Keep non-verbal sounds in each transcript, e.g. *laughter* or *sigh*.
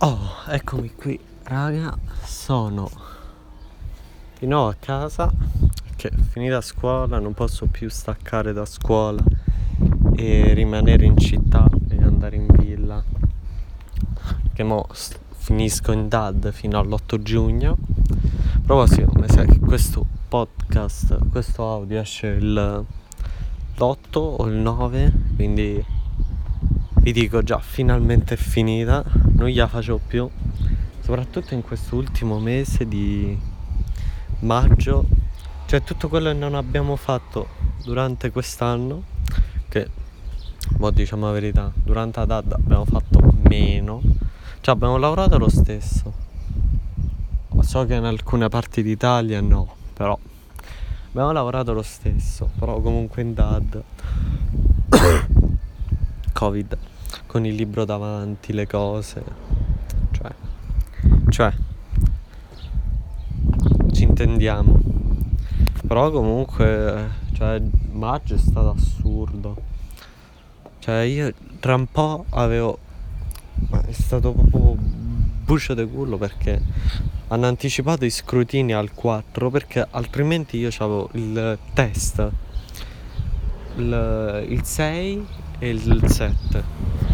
Oh, eccomi qui, raga. Sono di nuovo a casa che finita scuola non posso più staccare da scuola e rimanere in città e andare in villa. Che mo finisco in DAD fino all'8 giugno. A proposito, mi sa che questo podcast, questo audio esce il l'8 o il 9, quindi vi dico già finalmente è finita, non gliela facevo più, soprattutto in questo ultimo mese di maggio, cioè tutto quello che non abbiamo fatto durante quest'anno, che mo diciamo la verità, durante la DAD abbiamo fatto meno, cioè abbiamo lavorato lo stesso, so che in alcune parti d'Italia no, però abbiamo lavorato lo stesso, però comunque in DAD. *coughs* Covid con il libro davanti, le cose. Cioè, cioè, ci intendiamo. Però comunque, cioè, maggio è stato assurdo. Cioè, io tra un po' avevo... È stato proprio bucio di culo perché hanno anticipato i scrutini al 4 perché altrimenti io avevo il test il, il 6 e il 7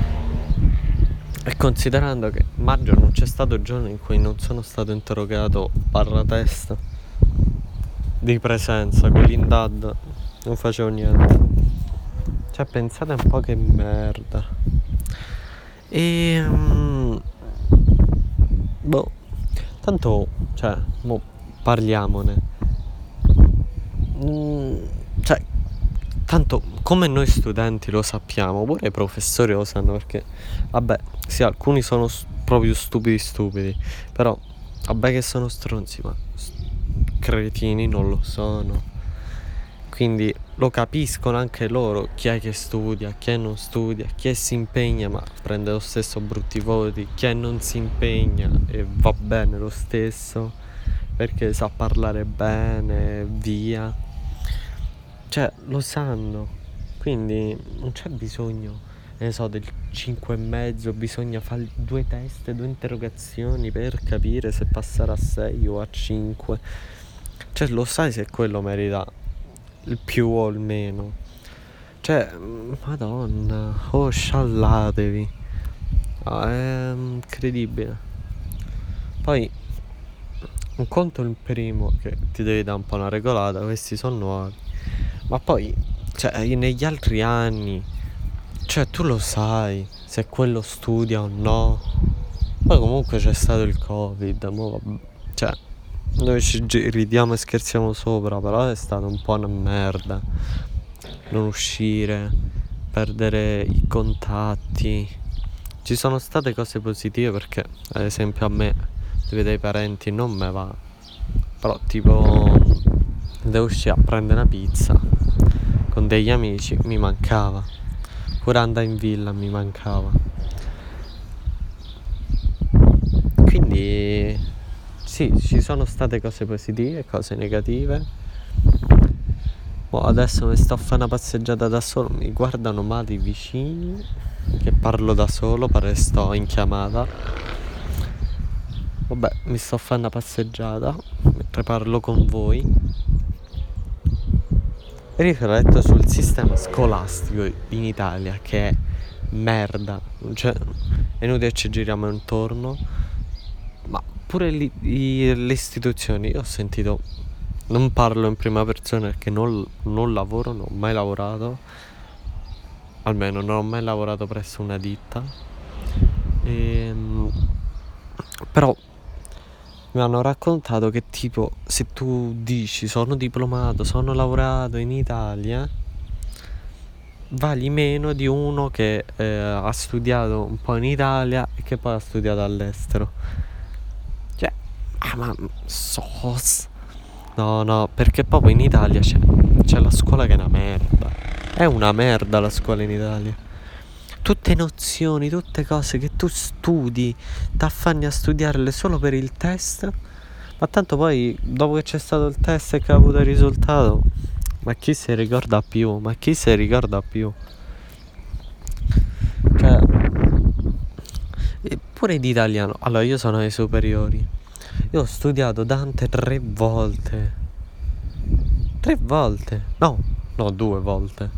e considerando che maggio non c'è stato giorno in cui non sono stato interrogato barra testa di presenza, quelli in DAD non facevo niente. Cioè pensate un po' che merda. E um, boh, tanto, cioè, mo parliamone. Mm, cioè, tanto come noi studenti lo sappiamo, pure i professori lo sanno perché, vabbè, sì, alcuni sono proprio stupidi stupidi, però vabbè che sono stronzi, ma cretini non lo sono. Quindi lo capiscono anche loro chi è che studia, chi è non studia, chi è si impegna ma prende lo stesso brutti voti, chi è non si impegna e va bene lo stesso perché sa parlare bene, via. Cioè, lo sanno. Quindi non c'è bisogno ne so, del 5 e mezzo, bisogna fare due test, due interrogazioni per capire se passare a 6 o a 5. Cioè, lo sai se quello merita il più o il meno. Cioè, madonna, oh, sciallatevi. Ah, è incredibile. Poi, un conto è il primo che ti devi dare un po' una regolata, questi sono nuovi. Ma poi, cioè, negli altri anni cioè, tu lo sai se quello studia o no. Poi comunque c'è stato il Covid, mo, cioè, noi ci ridiamo e scherziamo sopra, però è stata un po' una merda. Non uscire, perdere i contatti. Ci sono state cose positive perché, ad esempio, a me, vedere i parenti non me va. Però, tipo, devo uscire a prendere una pizza con degli amici, mi mancava. Pure andare in villa mi mancava. Quindi sì ci sono state cose positive cose negative. Oh, adesso mi sto a fare una passeggiata da solo mi guardano male i vicini che parlo da solo pare sto in chiamata. Vabbè mi sto a fare una passeggiata mentre parlo con voi rifletto sul sistema scolastico in Italia che è merda, cioè è inutile ci giriamo intorno, ma pure li, i, le istituzioni, io ho sentito, non parlo in prima persona perché non, non lavoro, non ho mai lavorato, almeno non ho mai lavorato presso una ditta, e, ehm, però mi hanno raccontato che tipo se tu dici sono diplomato, sono lavorato in Italia, vali meno di uno che eh, ha studiato un po' in Italia e che poi ha studiato all'estero. Cioè, ah, ma sos. No, no, perché proprio in Italia c'è, c'è la scuola che è una merda. È una merda la scuola in Italia tutte nozioni, tutte cose che tu studi, ti affanni a studiarle solo per il test, ma tanto poi dopo che c'è stato il test e che ha avuto il risultato, ma chi si ricorda più? Ma chi si ricorda più? Cioè, pure di italiano. Allora, io sono ai superiori. Io ho studiato Dante tre volte. Tre volte. No, no, due volte.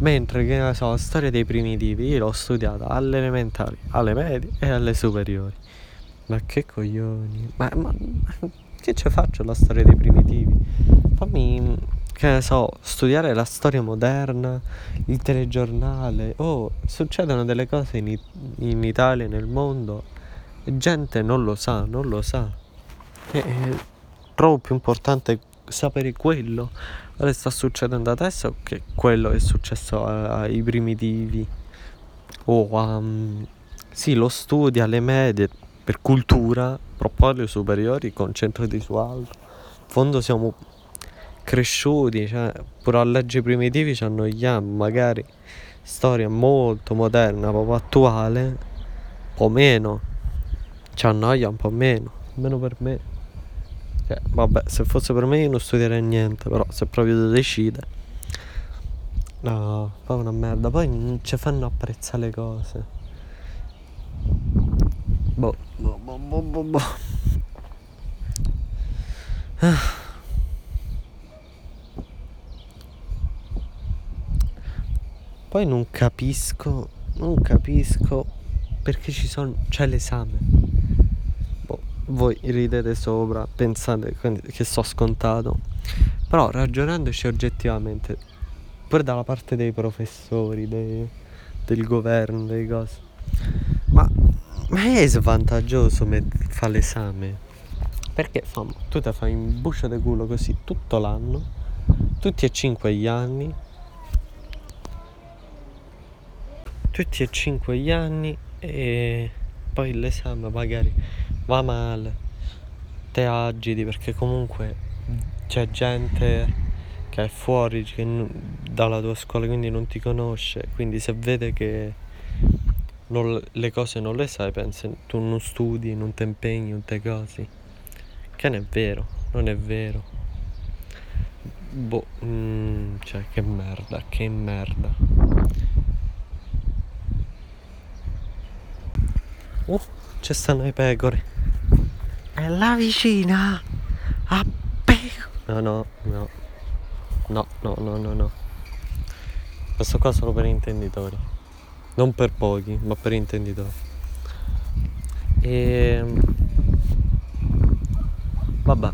Mentre che ne so, storia dei primitivi, io l'ho studiata alle elementari, alle medie e alle superiori. Ma che coglioni. Ma, ma, ma che ci faccio la storia dei primitivi? Fammi, che ne so, studiare la storia moderna, il telegiornale. Oh, succedono delle cose in, in Italia e nel mondo e gente non lo sa, non lo sa. E, e trovo più importante sapere quello. Ora sta succedendo adesso che quello è successo ai primitivi. O a... Um, sì, lo studio alle medie per cultura, alle superiori concentrati su altro. In fondo siamo cresciuti, cioè, pure a leggi primitivi ci annoiamo, magari storia molto moderna, proprio attuale, un po' meno, ci annoia un po' meno, almeno per me. Cioè, vabbè, se fosse per me io non studierei niente, però se proprio decide. No, poi una merda, poi non ci fanno apprezzare le cose. Boh, boh, boh, boh, boh, boh. Ah. Poi non capisco, non capisco perché ci sono, c'è l'esame. Voi ridete sopra, pensate che sto scontato. Però ragionandoci oggettivamente, pure dalla parte dei professori, dei, del governo, dei cose. Ma, ma è svantaggioso fare l'esame? Perché fam, tu ti fai un buccio di culo così tutto l'anno, tutti e cinque gli anni, tutti e cinque gli anni e poi l'esame magari va male, te agiti perché comunque c'è gente che è fuori che n- dalla tua scuola quindi non ti conosce, quindi se vede che non, le cose non le sai pensa tu non studi, non ti impegni, non te cosi. Che non è vero, non è vero. Boh, mm, cioè che merda, che merda. Uh, ci stanno i pecore. È la vicina. A pecore. No, no, no. No, no, no, no, no. Questo qua solo per intenditori. Non per pochi, ma per intenditori. E... Ehm, vabbè.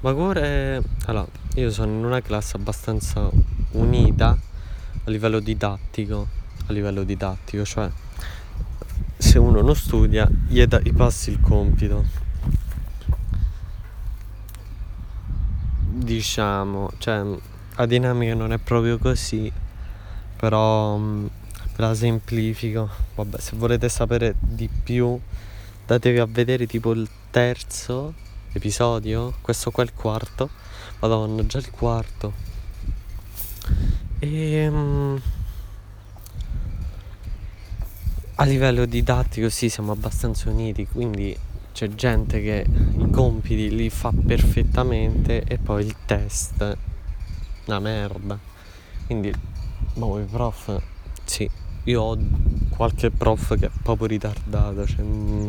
Ma pure... Allora, io sono in una classe abbastanza unita a livello didattico a livello didattico, cioè se uno non studia gli, da, gli passi il compito. Diciamo, cioè la dinamica non è proprio così, però mh, la semplifico. Vabbè, se volete sapere di più, datevi a vedere tipo il terzo episodio, questo qua è il quarto. Madonna, già il quarto. E mh, a livello didattico sì, siamo abbastanza uniti, quindi c'è gente che i compiti li fa perfettamente e poi il test una merda. Quindi, boh, i prof, sì, io ho qualche prof che è proprio ritardato, cioè, mh, mm,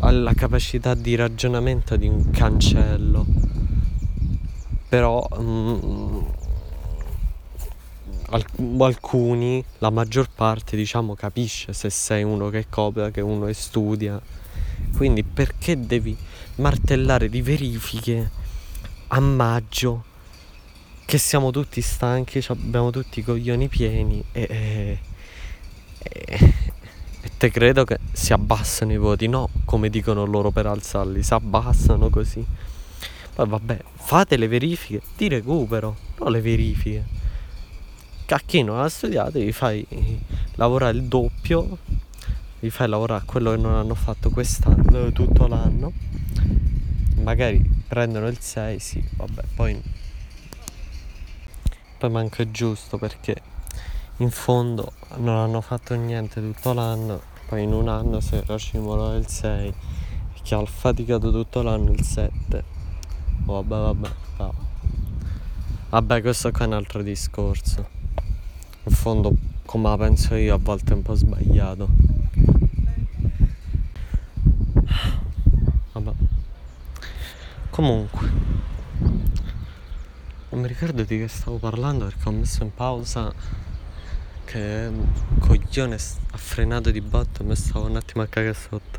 ha la capacità di ragionamento di un cancello. Però mh, mm, alcuni, la maggior parte diciamo capisce se sei uno che copia, che uno che studia. Quindi perché devi martellare di verifiche a maggio che siamo tutti stanchi, abbiamo tutti i coglioni pieni e, e, e, e te credo che si abbassano i voti, no come dicono loro per alzarli, si abbassano così. Poi vabbè, fate le verifiche di recupero, non le verifiche a chi non ha studiato gli fai lavorare il doppio, gli fai lavorare quello che non hanno fatto quest'anno, tutto l'anno. Magari prendono il 6, sì, vabbè, poi, poi manca giusto perché in fondo non hanno fatto niente tutto l'anno, poi in un anno se racimolo il 6 e chi ha faticato tutto l'anno il 7. vabbè, vabbè, vabbè. Vabbè, questo qua è un altro discorso in fondo come la penso io a volte è un po' sbagliato. Vabbè. Comunque non mi ricordo di che stavo parlando perché ho messo in pausa che coglione ha frenato di botto e mi stavo un attimo a cagare sotto.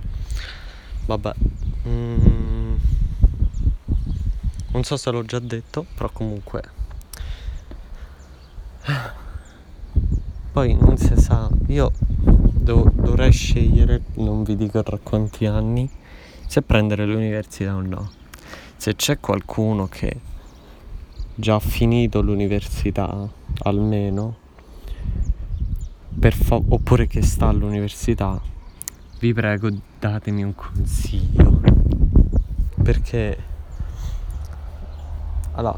Vabbè mm, non so se l'ho già detto però comunque poi non si sa io dov- dovrei scegliere non vi dico tra quanti anni se prendere l'università o no se c'è qualcuno che già ha finito l'università almeno fa- oppure che sta all'università, vi prego datemi un consiglio. Perché allora,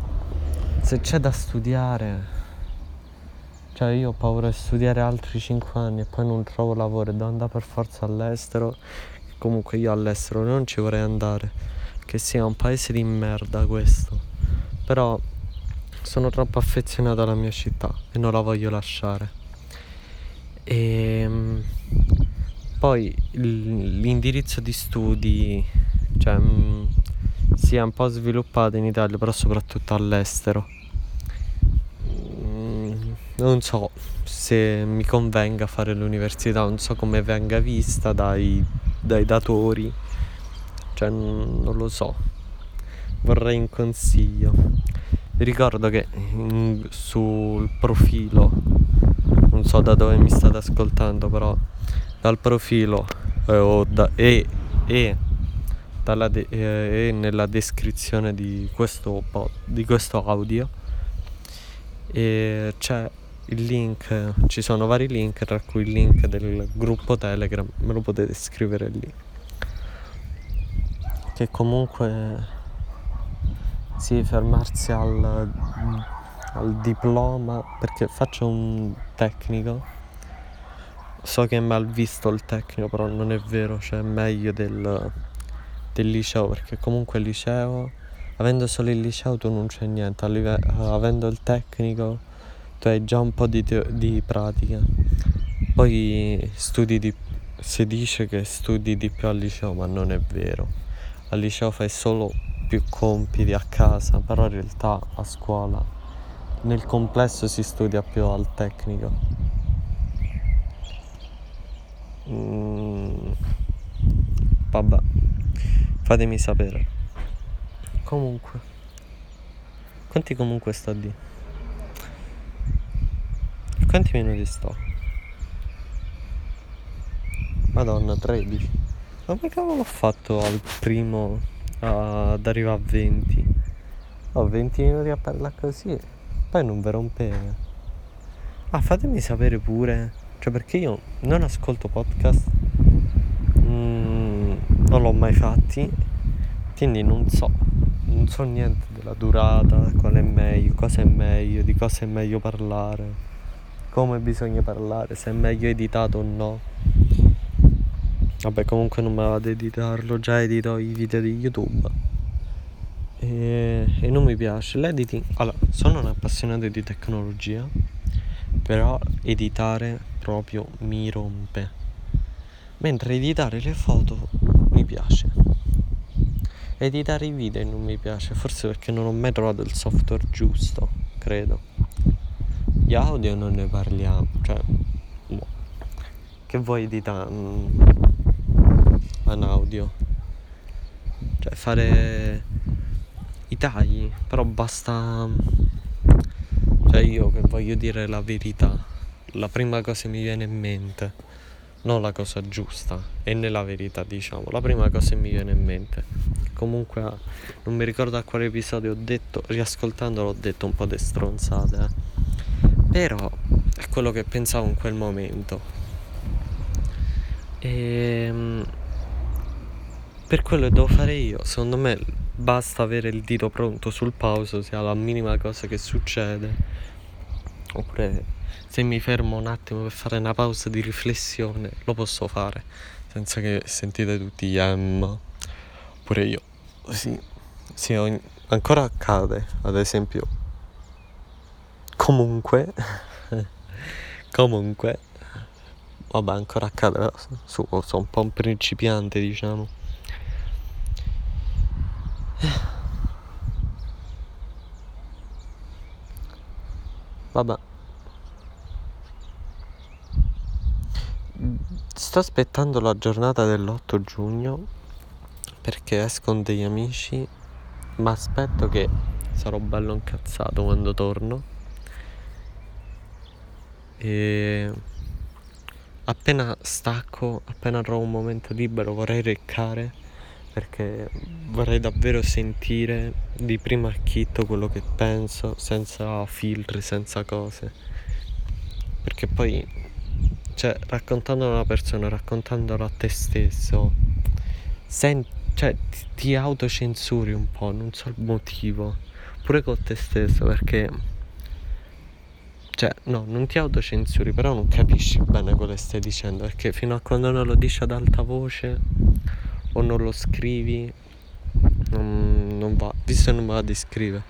se c'è da studiare, cioè io ho paura di studiare altri 5 anni e poi non trovo lavoro e devo andare per forza all'estero. Comunque io all'estero non ci vorrei andare, che sia un paese di merda questo. Però sono troppo affezionato alla mia città e non la voglio lasciare. E ehm, poi l'indirizzo di studi cioè, mm, si è un po' sviluppato in Italia, però soprattutto all'estero. Non so se mi convenga fare l'università, non so come venga vista dai, dai datori, cioè non lo so. Vorrei un consiglio. Ricordo che sul profilo non so da dove mi state ascoltando però dal profilo eh, da, e, e, de, eh, e, nella descrizione di questo, di questo audio e c'è il link ci sono vari link tra cui il link del gruppo telegram me lo potete scrivere lì che comunque sì fermarsi al al diploma perché faccio un tecnico. So che è mal visto il tecnico, però non è vero, cioè è meglio del, del liceo perché comunque il liceo, avendo solo il liceo tu non c'è niente, avendo il tecnico tu hai già un po' di, te- di pratica. Poi studi di si dice che studi di più al liceo, ma non è vero. Al liceo fai solo più compiti a casa, però in realtà a scuola nel complesso si studia più al tecnico. Mm, vabbè, fatemi sapere. Comunque, quanti comunque sto di? Quanti minuti sto? Madonna, 13. Ma che cavolo ho fatto al primo ad arrivare a 20? Ho 20 minuti a parlare così poi non vi rompete. Ah, fatemi sapere pure. Cioè, perché io non ascolto podcast. Mm, non l'ho mai fatti. Quindi non so. Non so niente della durata, qual è meglio, cosa è meglio, di cosa è meglio parlare, come bisogna parlare, se è meglio editato o no. Vabbè, comunque non me vado ad editarlo, già edito i video di YouTube. E, e non mi piace l'editing. Allora sono un appassionato di tecnologia però editare proprio mi rompe. Mentre editare le foto mi piace. Editare i video non mi piace forse perché non ho mai trovato il software giusto credo gli audio non ne parliamo cioè boh. che vuoi editare un audio cioè fare i tagli, però basta... Cioè io che voglio dire la verità, la prima cosa che mi viene in mente, non la cosa giusta, e nella verità diciamo, la prima cosa che mi viene in mente. Comunque non mi ricordo a quale episodio ho detto, riascoltandolo ho detto un po' di stronzate, eh. Però è quello che pensavo in quel momento. E ehm, per quello che devo fare io, secondo me basta avere il dito pronto sul pause sia la minima cosa che succede. Oppure se mi fermo un attimo per fare una pausa di riflessione lo posso fare senza che sentite tutti gli M. Oppure io. Sì, sì ancora accade ad esempio comunque Comunque, vabbè, ancora accade, su, sono un po' un principiante, diciamo. Vabbè. Sto aspettando la giornata dell'8 giugno perché esco con degli amici, ma aspetto che sarò bello incazzato quando torno. E appena stacco, appena trovo un momento libero vorrei reccare perché vorrei davvero sentire di primo acchitto quello che penso senza filtri, senza cose. Perché poi, cioè, raccontandolo a una persona, raccontandolo a te stesso, senti, cioè, ti, ti autocensuri un po', non so il motivo, pure con te stesso perché cioè, no, non ti autocensuri, però non capisci bene quello che stai dicendo, perché fino a quando non lo dici ad alta voce o non lo scrivi, non, non va. Visto che non va di scrivere,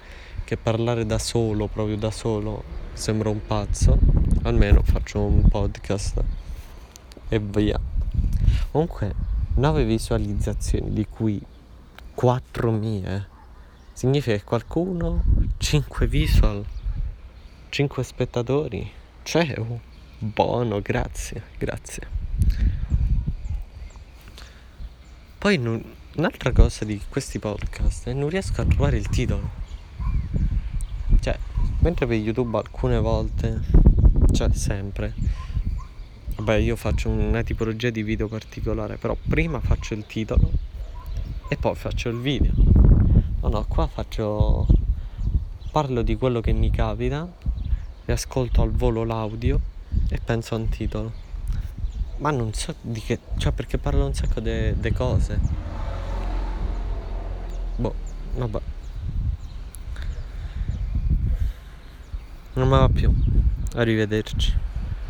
che parlare da solo, proprio da solo, sembra un pazzo, almeno faccio un podcast e via. Comunque, 9 visualizzazioni, di cui 4 mie, significa che qualcuno, 5 visual 5 spettatori. Oh, buono, grazie, grazie. Poi non, un'altra cosa di questi podcast è non riesco a trovare il titolo. Cioè, mentre per YouTube alcune volte, cioè sempre, vabbè io faccio una tipologia di video particolare, però prima faccio il titolo e poi faccio il video. No, no, qua faccio... parlo di quello che mi capita riascolto al volo l'audio e penso a un titolo. Ma non so di che. cioè perché parlo un sacco di cose. Boh, vabbè. Non mi va più. Arrivederci.